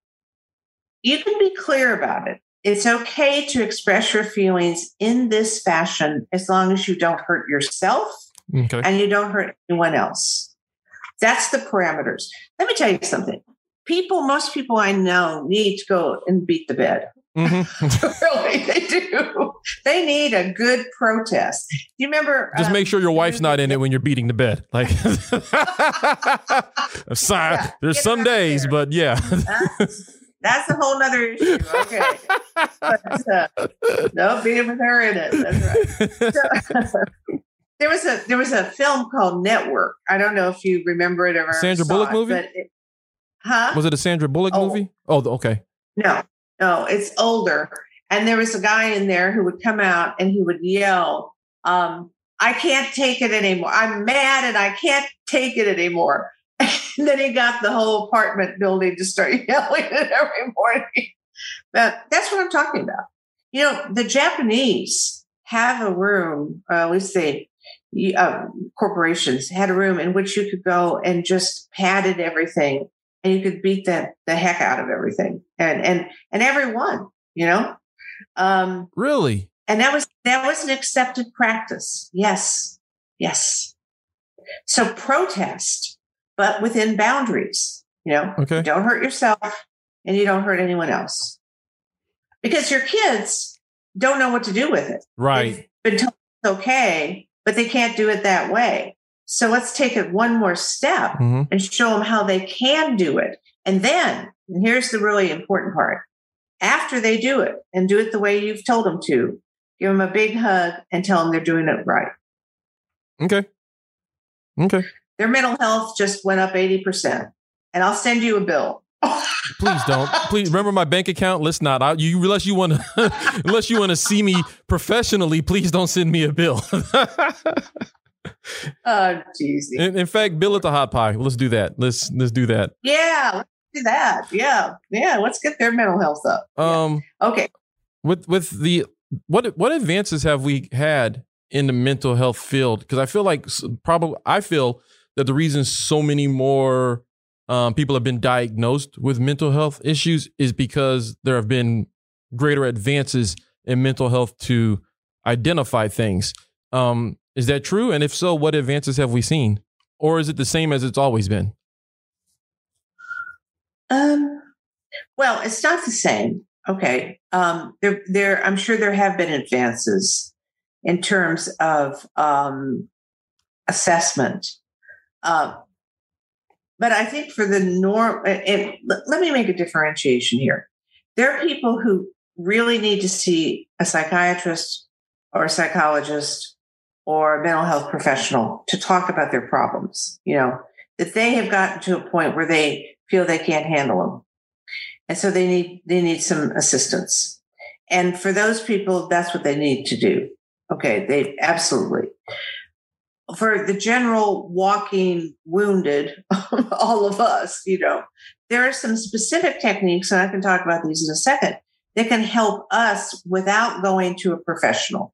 you can be clear about it. It's okay to express your feelings in this fashion as long as you don't hurt yourself okay. and you don't hurt anyone else. That's the parameters. Let me tell you something. People, most people I know need to go and beat the bed. Mhm. really, they do. They need a good protest. Do you remember? Just um, make sure your wife's not in it when you're beating the bed. Like Sorry, Yeah, there's some days, there. but yeah. That's, that's a whole nother issue. Okay. But, uh, no, being with her in it. That's right. So, there was a there was a film called Network. I don't know if you remember it or Sandra Bullock it, movie? it- huh? Was it a Sandra Bullock Oh. movie? Oh, okay. No, no, it's older. And there was a guy in there who would come out and he would yell, um, I can't take it anymore. I'm mad and I can't take it anymore. And then he got the whole apartment building to start yelling every morning. But that's what I'm talking about. You know, the Japanese have a room, uh, at least they, uh, corporations had a room in which you could go and just padded everything and you could beat the, the heck out of everything and, and, and everyone, you know? Um, Really? and that was that was an accepted practice yes yes so protest but within boundaries you know Okay. you don't hurt yourself and you don't hurt anyone else because your kids don't know what to do with it Right. They've been told it's okay but they can't do it that way so let's take it one more step hmm and show them how they can do it. And then, and here's the really important part after they do it and do it the way you've told them to, give them a big hug and tell them they're doing it right. Okay. Okay. Their mental health just went up 80%. And I'll send you a bill. Please don't. Please remember my bank account. Let's not. I, you unless you want to unless you want to see me professionally. Please don't send me a bill. Oh, geez. in, in fact, bill at the Hot Pie. Let's do that. Let's let's do that. Yeah, let's do that. Yeah. Yeah. Let's get their mental health up. Um, Okay. with with the what what advances have we had in the mental health field? Because I feel like probably I feel that the reason so many more um, people have been diagnosed with mental health issues is because there have been greater advances in mental health to identify things. Um, is that true? And if so, what advances have we seen? Or is it the same as it's always been? Um, Well, it's not the same. Okay. Um, there, there, I'm sure there have been advances in terms of um, assessment. Uh, but I think for the norm, it, let me make a differentiation here. There are people who really need to see a psychiatrist or a psychologist or a mental health professional to talk about their problems, you know, that they have gotten to a point where they feel they can't handle them. And so they need they need some assistance. And for those people, that's what they need to do. Okay, they absolutely. For the general walking wounded, all of us, you know, there are some specific techniques, and I can talk about these in a second, that can help us without going to a professional.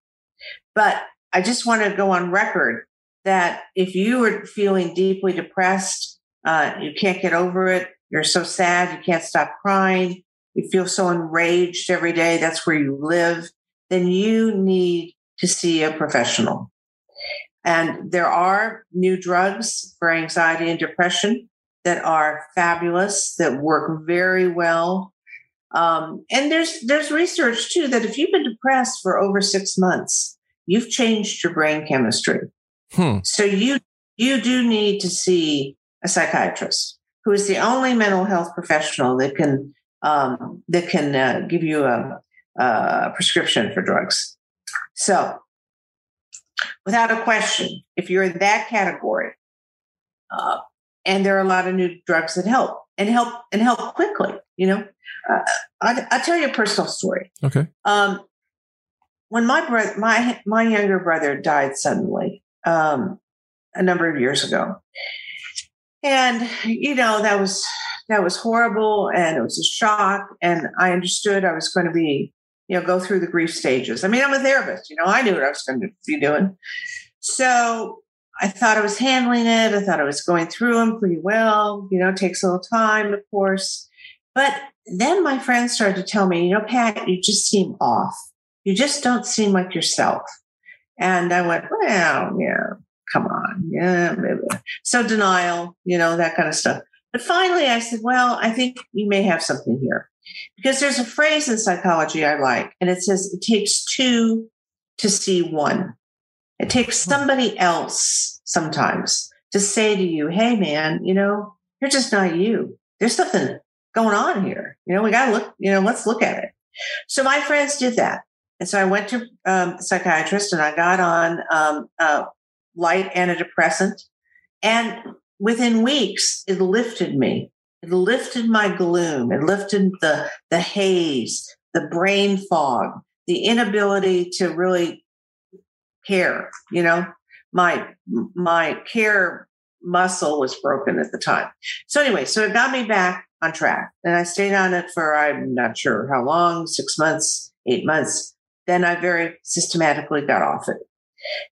But I just want to go on record that if you are feeling deeply depressed, uh, you can't get over it, you're so sad, you can't stop crying, you feel so enraged every day, that's where you live, then you need to see a professional. And there are new drugs for anxiety and depression that are fabulous, that work very well. Um, and there's there's research too that if you've been depressed for over six months, you've changed your brain chemistry. Hmm. So you you do need to see a psychiatrist who is the only mental health professional that can um, that can uh, give you a, a prescription for drugs. So, without a question, if you're in that category, uh, and there are a lot of new drugs that help and help and help quickly, you know, uh, I, I'll tell you a personal story. Okay. Um, when my brother, my my younger brother died suddenly um, a number of years ago, and you know that was that was horrible, and it was a shock, and I understood I was going to be, you know, go through the grief stages. I mean, I'm a therapist, you know, I knew what I was going to be doing, so I thought I was handling it. I thought I was going through them pretty well. You know, it takes a little time, of course, but then my friends started to tell me, you know, Pat, you just seem off you just don't seem like yourself. And I went, well, yeah, come on. Yeah. Maybe. So denial, you know, that kind of stuff. But finally I said, well, I think you may have something here because there's a phrase in psychology I like, and it says it takes two to see one. It takes somebody else sometimes to say to you, hey, man, you know, you're just not you. There's something going on here. You know, we got to look, you know, let's look at it. So my friends did that. And so I went to um, a psychiatrist and I got on um, uh, light antidepressant. And within weeks, it lifted me. It lifted my gloom. It lifted the, the haze, the brain fog, the inability to really care. You know, my, my care muscle was broken at the time. So anyway, so it got me back on track and I stayed on it for, I'm not sure how long, six months, eight months then I very systematically got off it.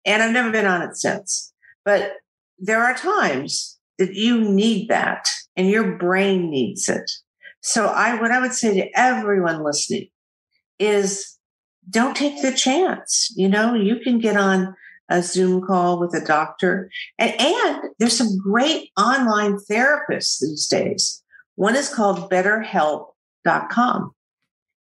And I've never been on it since. But there are times that you need that and your brain needs it. So I what I would say to everyone listening is don't take the chance. You know, you can get on a Zoom call with a doctor. And, and there's some great online therapists these days. One is called betterhelp.com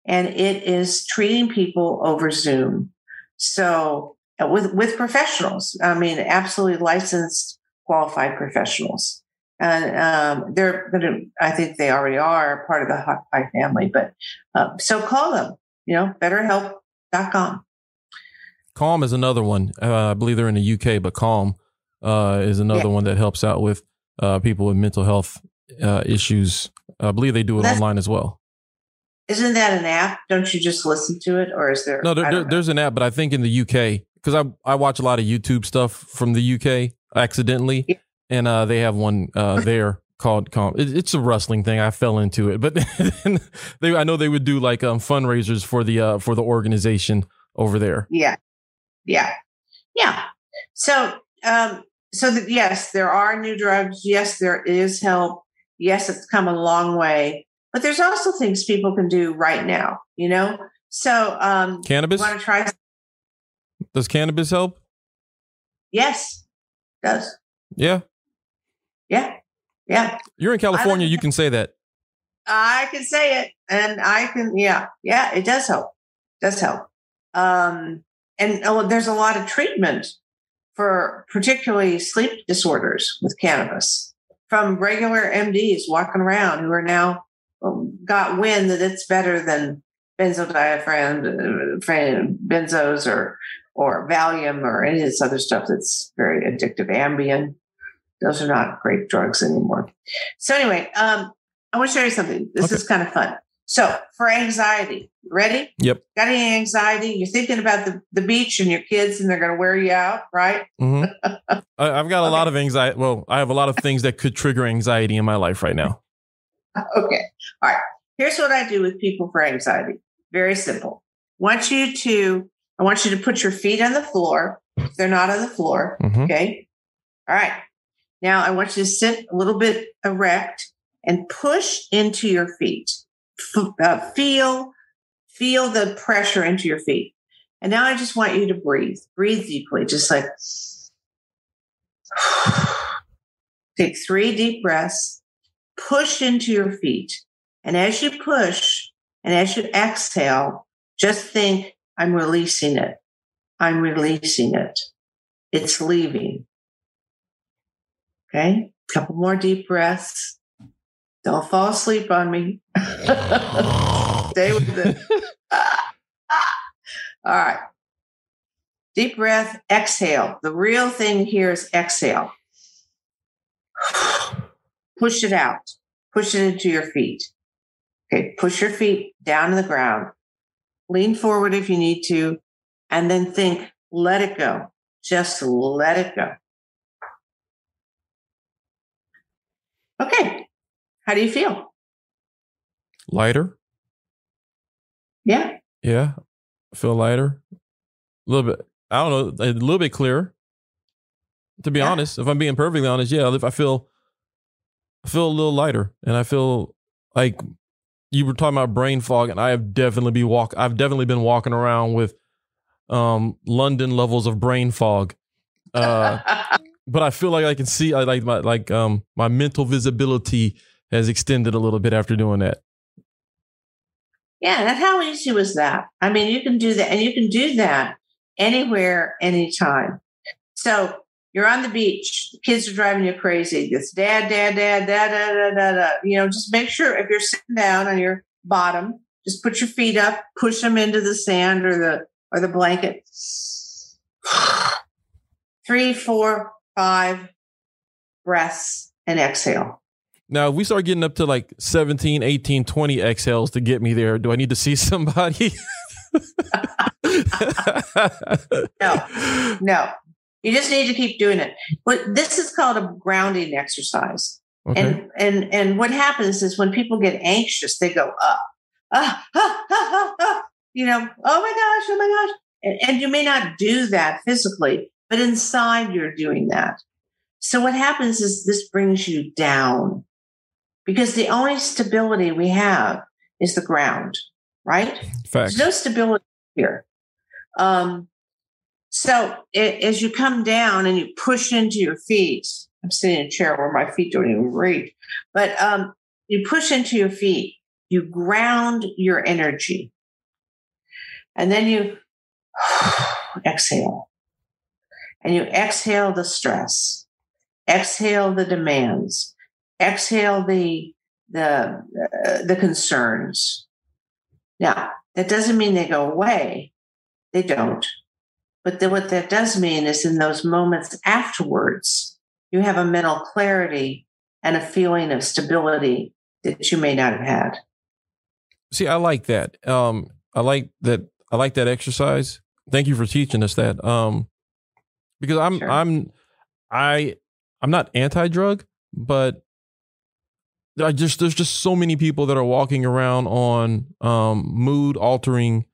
and it is treating people over Zoom. So uh, with with professionals, I mean, absolutely licensed, qualified professionals, and um, they're going to. I think they already are part of the Hot Pie family. But uh, so call them. You know, BetterHelp.com. Calm is another one. Uh, I believe they're in the UK, but Calm uh, is another Yeah. one that helps out with uh, people with mental health uh, issues. I believe they do it That's- online as well. Isn't that an app? Don't you just listen to it, or is there? No, there, there, there's an app, but I think in the UK because I I watch a lot of YouTube stuff from the UK accidentally, Yeah. And uh, they have one uh, there called Calm. It, it's a wrestling thing. I fell into it, but they I know they would do like um, fundraisers for the uh, for the organization over there. Yeah. Yeah. Yeah. So, um, so that yes, there are new drugs. Yes, there is help. Yes, it's come a long way, but there's also things people can do right now, you know? So, um, Cannabis want to try? does cannabis help? Yes, does. Yeah, Yeah. Yeah. you're in California. You can say that. I can say it, and I can. Yeah, yeah, it does help. Does help. Um, and oh, there's a lot of treatment for particularly sleep disorders with cannabis from regular MDs walking around who are now um, got wind that it's better than benzodiazepine, benzos, or or Valium, or any of this other stuff that's very addictive. Ambien. Those are not great drugs anymore. So anyway, um, I want to show you something. This Okay. is kind of fun. So for anxiety, ready? Yep. Got any anxiety? You're thinking about the, the beach and your kids and they're going to wear you out, right? hmm I, I've got a Okay. lot of anxiety. Well, I have a lot of things that could trigger anxiety in my life right now. Okay. All right. Here's what I do with people for anxiety. Very simple. want you to, I want you to put your feet on the floor. If they're not on the floor. Mhm. Okay. All right. Now I want you to sit a little bit erect and push into your feet. F- uh, feel, feel the pressure into your feet. And now I just want you to breathe. Breathe deeply, just like take three deep breaths, push into your feet. And as you push and as you exhale, just think, I'm releasing it. I'm releasing it. It's leaving. Okay. Couple more deep breaths. Don't fall asleep on me. Stay with it. All right. Deep breath, exhale. The real thing here is exhale. Push it out. Push it into your feet. Okay, push your feet down to the ground. Lean forward if you need to, and then think, let it go. Just let it go. Okay. How do you feel? Lighter. Yeah. Yeah. I feel lighter. A little bit. I don't know. A little bit clearer. To be Yeah. honest, if I'm being perfectly honest, yeah, if I feel, I feel a little lighter, and I feel like you were talking about brain fog, and I have definitely be walk. I've definitely been walking around with um London levels of brain fog. Uh, but I feel like I can see. I like my like um my mental visibility has extended a little bit after doing that. Yeah, and how easy was that? I mean, you can do that, and you can do that anywhere, anytime. So you're on the beach, the kids are driving you crazy. It's dad, dad, dad, dad, dad, dad, dad, dad. You know, just make sure if you're sitting down on your bottom, just put your feet up, push them into the sand or the or the blanket. Three, four, five breaths and exhale. Now, if we start getting up to like 17, 18, 20 exhales to get me there, do I need to see somebody? No. No, you just need to keep doing it. But this is called a grounding exercise. Okay. And and and what happens is when people get anxious, they go up, ah, ah, ah, ah, ah. you know, oh my gosh, oh my gosh, and, and you may not do that physically, but inside you're doing that. So what happens is this brings you down because the only stability we have is the ground, right? Facts. There's no stability here. Um, so a- as you come down and you push into your feet, I'm sitting in a chair where my feet don't even reach, but um, you push into your feet, you ground your energy, and then you exhale, and you exhale the stress, exhale the demands, exhale the the uh, the concerns. Now, that doesn't mean they go away. They don't. But what that does mean is in those moments afterwards, you have a mental clarity and a feeling of stability that you may not have had. See, I like that. Um, I like that. I like that exercise. Thank you for teaching us that. Um, because I'm, Sure. I'm, I, I'm not anti-drug, but I just there's just so many people that are walking around on um, mood altering,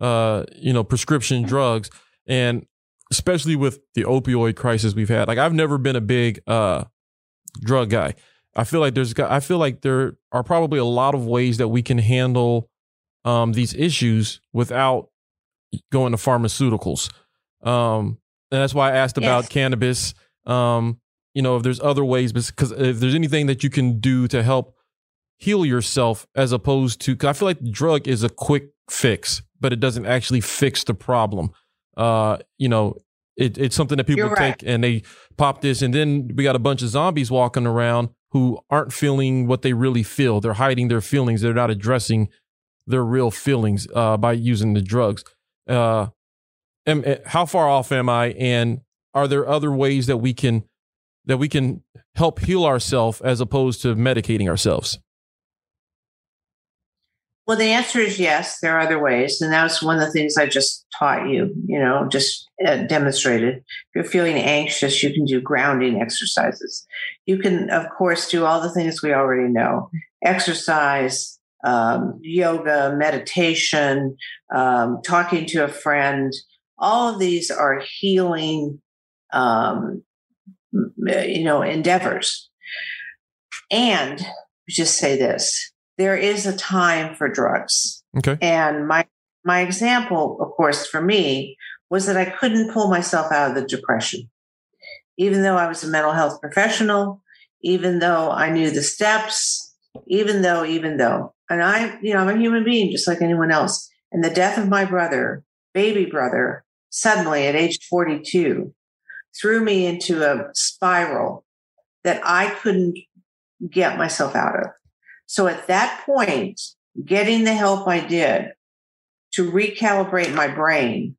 uh, you know, prescription drugs, and especially with the opioid crisis we've had. Like I've never been a big uh, drug guy. I feel like there's I feel like there are probably a lot of ways that we can handle um, these issues without going to pharmaceuticals. Um, and that's why I asked about Yes. cannabis. Um, you know, if there's other ways, because if there's anything that you can do to help heal yourself as opposed to, cause I feel like the drug is a quick fix, but it doesn't actually fix the problem. Uh, you know, it, it's something that people right. take and they pop this, and then we got a bunch of zombies walking around who aren't feeling what they really feel. They're hiding their feelings. They're not addressing their real feelings uh, by using the drugs. Uh, am, eh, how far off am I? And are there other ways that we can that we can help heal ourselves as opposed to medicating ourselves? Well, the answer is yes. There are other ways, and that was one of the things I just taught you. You know, just uh, demonstrated. If you're feeling anxious, you can do grounding exercises. You can, of course, do all the things we already know: exercise, um, yoga, meditation, um, talking to a friend. All of these are healing, um, you know, endeavors. And just say this: there is a time for drugs. Okay. And my my example, of course, for me was that I couldn't pull myself out of the depression, even though I was a mental health professional, even though I knew the steps, even though, even though, and I, you know, I'm a human being just like anyone else. And the death of my brother, baby brother, suddenly at age 42, threw me into a spiral that I couldn't get myself out of. So at that point, getting the help I did to recalibrate my brain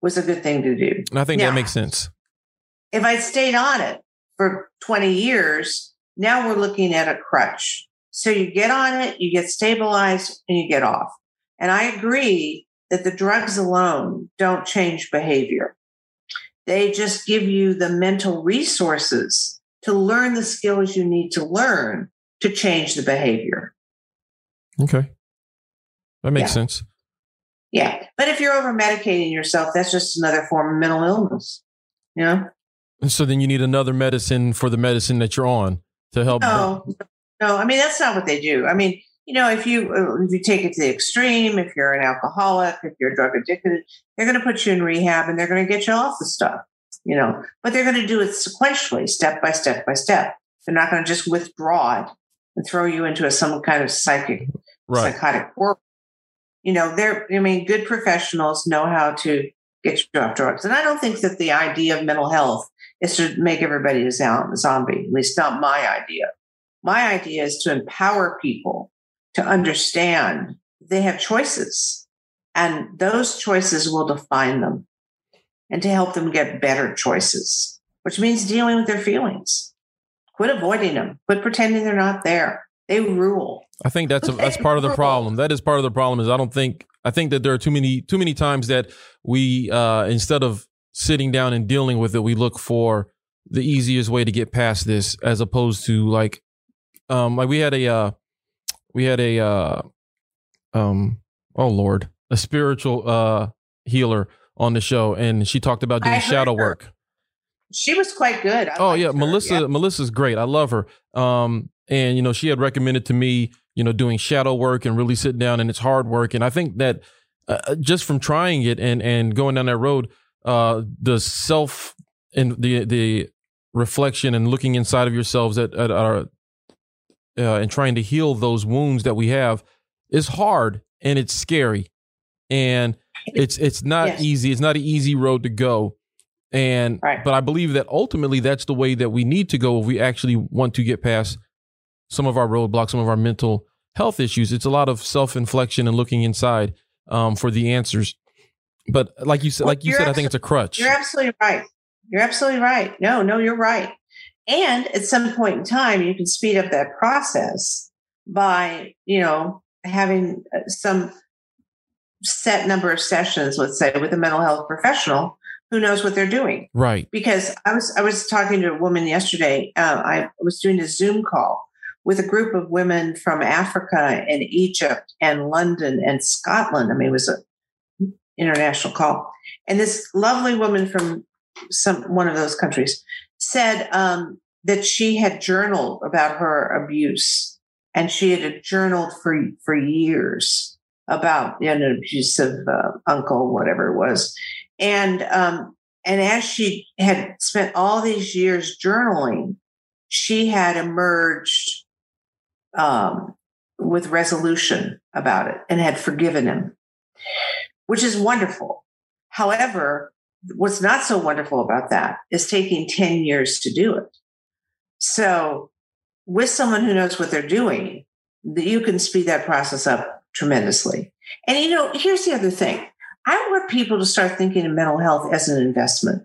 was a good thing to do. And I think Now, that makes sense. If I'd stayed on it for 20 years, now we're looking at a crutch. So you get on it, you get stabilized, and you get off. And I agree that the drugs alone don't change behavior. They just give you the mental resources to learn the skills you need to learn to change the behavior. Okay. That makes Yeah. sense. Yeah. But if you're over medicating yourself, that's just another form of mental illness. You know? And so then you need another medicine for the medicine that you're on to help. No, no. I mean, that's not what they do. I mean, you know, if you uh, if you take it to the extreme, if you're an alcoholic, if you're drug addicted, they're going to put you in rehab and they're going to get you off the stuff. You know, but they're going to do it sequentially, step by step by step. They're not going to just withdraw it and throw you into a, some kind of psychic Right. psychotic world. You know, they're, I mean, good professionals know how to get you off drugs. And I don't think that the idea of mental health is to make everybody a zombie, at least not my idea. My idea is to empower people to understand they have choices and those choices will define them and to help them get better choices, which means dealing with their feelings. Quit avoiding them, quit pretending they're not there. They rule. I think that's a, that's part of the problem. That is part of the problem. Is I don't think I think that there are too many too many times that we uh, instead of sitting down and dealing with it, we look for the easiest way to get past this, as opposed to like um like we had a uh, we had a uh, um oh lord a spiritual uh healer on the show, and she talked about doing shadow her. work. She was quite good. I Oh yeah, her. Melissa. Yeah. Melissa's great. I love her. Um, and you know, she had recommended to me, you know, doing shadow work and really sitting down, and it's hard work. And I think that uh, just from trying it and and going down that road, uh, the self and the the reflection and looking inside of yourselves at, at our uh, and trying to heal those wounds that we have is hard and it's scary and it's it's not Yes. easy. It's not an easy road to go. And Right. but I believe that ultimately that's the way that we need to go if we actually want to get past some of our roadblocks, some of our mental health issues. It's a lot of self inflection and looking inside um, for the answers. But like you said, Well, like you said, I think it's a crutch. You're absolutely right. You're absolutely right. No, no, you're right. And at some point in time, you can speed up that process by, you know, having uh, some set number of sessions, let's say, with a mental health professional who knows what they're doing. Right. Because I was I was talking to a woman yesterday. Uh, I was doing a Zoom call with a group of women from Africa and Egypt and London and Scotland. I mean, it was an international call. And this lovely woman from some one of those countries said um, that she had journaled about her abuse, and she had journaled for for years about you know, an abusive uh, uncle, whatever it was, and um, and as she had spent all these years journaling, she had emerged um, with resolution about it and had forgiven him, which is wonderful. However, what's not so wonderful about that is taking 10 years to do it. So, with someone who knows what they're doing, that you can speed that process up tremendously. And you know, here's the other thing. I want people to start thinking of mental health as an investment.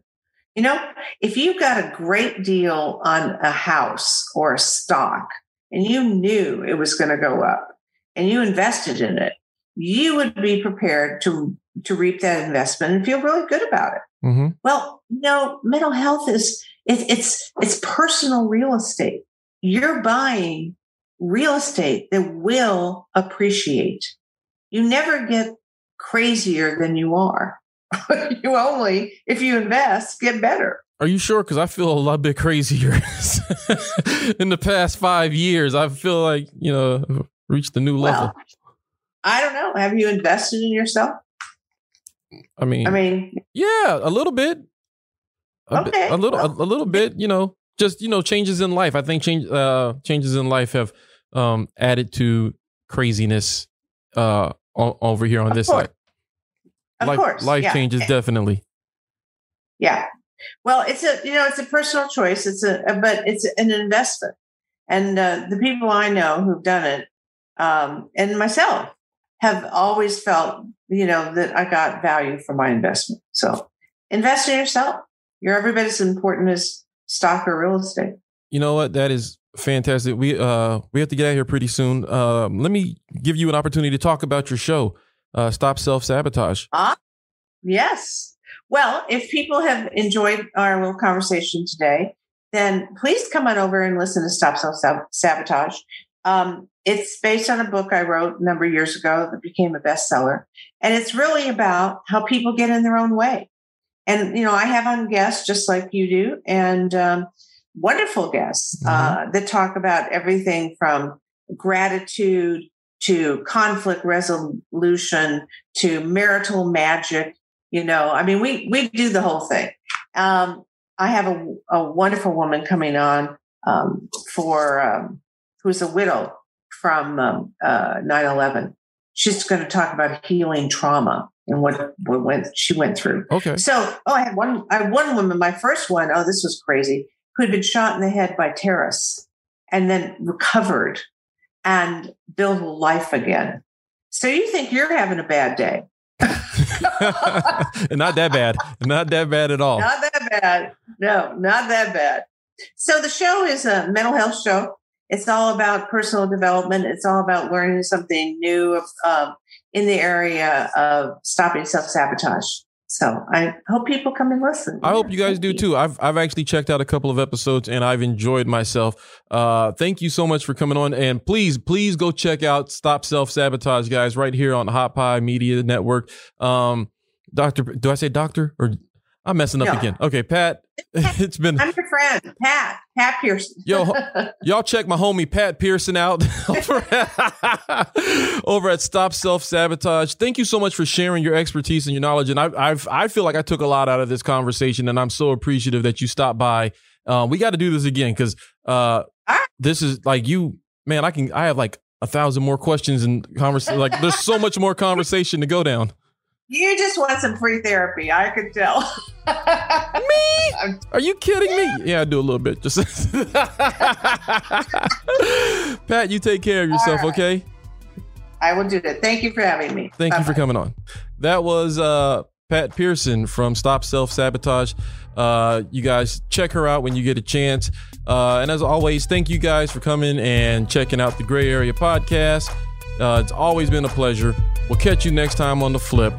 You know, if you got a great deal on a house or a stock and you knew it was going to go up and you invested in it, you would be prepared to to reap that investment and feel really good about it. hmm Well, you know, mental health is it, it's it's personal real estate. You're buying real estate that will appreciate. You never get crazier than you are. you only, if you invest, get better. Are you sure? Because I feel a lot bit crazier in the past five years. I feel like you know reached a new level. Well, I don't know. Have you invested in yourself? I mean, I mean, yeah, a little bit. A, bit- Okay, a little, a, well- a little bit. You know, just you know, changes in life. I think change, uh, changes in life have um, added to craziness uh, o- over here on Of this course. side. of life, course, life yeah. changes definitely. Yeah. Well, it's a you know it's a personal choice. It's a but it's an investment, and uh, the people I know who've done it, um, and myself, have always felt you know that I got value for my investment. So invest in yourself. You're every bit as important as stock or real estate. You know what? That is fantastic. We uh we have to get out of here pretty soon. Um, let me give you an opportunity to talk about your show. Uh, Stop self sabotage. Ah, yes. Well, if people have enjoyed our little conversation today, then please come on over and listen to Stop Self Sabotage. Um, it's based on a book I wrote a number of years ago that became a bestseller. And it's really about how people get in their own way. And, you know, I have on guests just like you do, and um, wonderful guests uh, that talk about everything from gratitude to conflict resolution to marital magic you know i mean we we do the whole thing um, i have a, a wonderful woman coming on um, for um, who's a widow from um, uh, 9-11 she's going to talk about healing trauma and what, what went she went through Okay. so oh i had one i had one woman my first one oh this was crazy who had been shot in the head by terrorists and then recovered and built a life again so you think you're having a bad day not that bad. Not that bad at all. Not that bad. No, not that bad. So the show is a mental health show. It's all about personal development. It's all about learning something new um, in the area of stopping self sabotage. So I hope people come and listen. I hope you guys do too. I've I've actually checked out a couple of episodes and I've enjoyed myself. Uh, thank you so much for coming on, and please please go check out Stop Self Sabotage, guys, right here on Hot Pie Media Network. Um, Doctor, do I say doctor or I'm messing up No. again? Okay, Pat, it's been I'm your friend, Pat, Pat Pearson. Yo, y'all check my homie Pat Pearson out over at, over at Stop Self Sabotage. Thank you so much for sharing your expertise and your knowledge. And I, I've, I feel like I took a lot out of this conversation, and I'm so appreciative that you stopped by. Uh, we got to do this again because uh, right. this is like you, man. I can, I have like a thousand more questions and conversation. Like, there's so much more conversation to go down. You just want some free therapy. I could tell. Me? Are you kidding me? Yeah, I do a little bit. Just Pat, you take care of yourself, right. okay? I will do that. Thank you for having me. Thank you for coming on. That was uh, Pat Pearson from Stop Self Sabotage. Uh, you guys check her out when you get a chance. Uh, and as always, thank you guys for coming and checking out the Gray Area podcast. Uh, it's always been a pleasure. We'll catch you next time on the flip.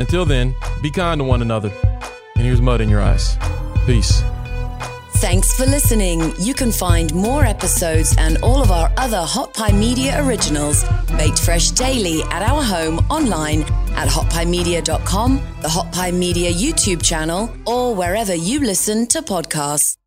Until then, be kind to one another. And here's mud in your eyes. Peace. Thanks for listening. You can find more episodes and all of our other Hot Pie Media originals baked fresh daily at our home online at hotpiemedia.com, the Hot Pie Media YouTube channel, or wherever you listen to podcasts.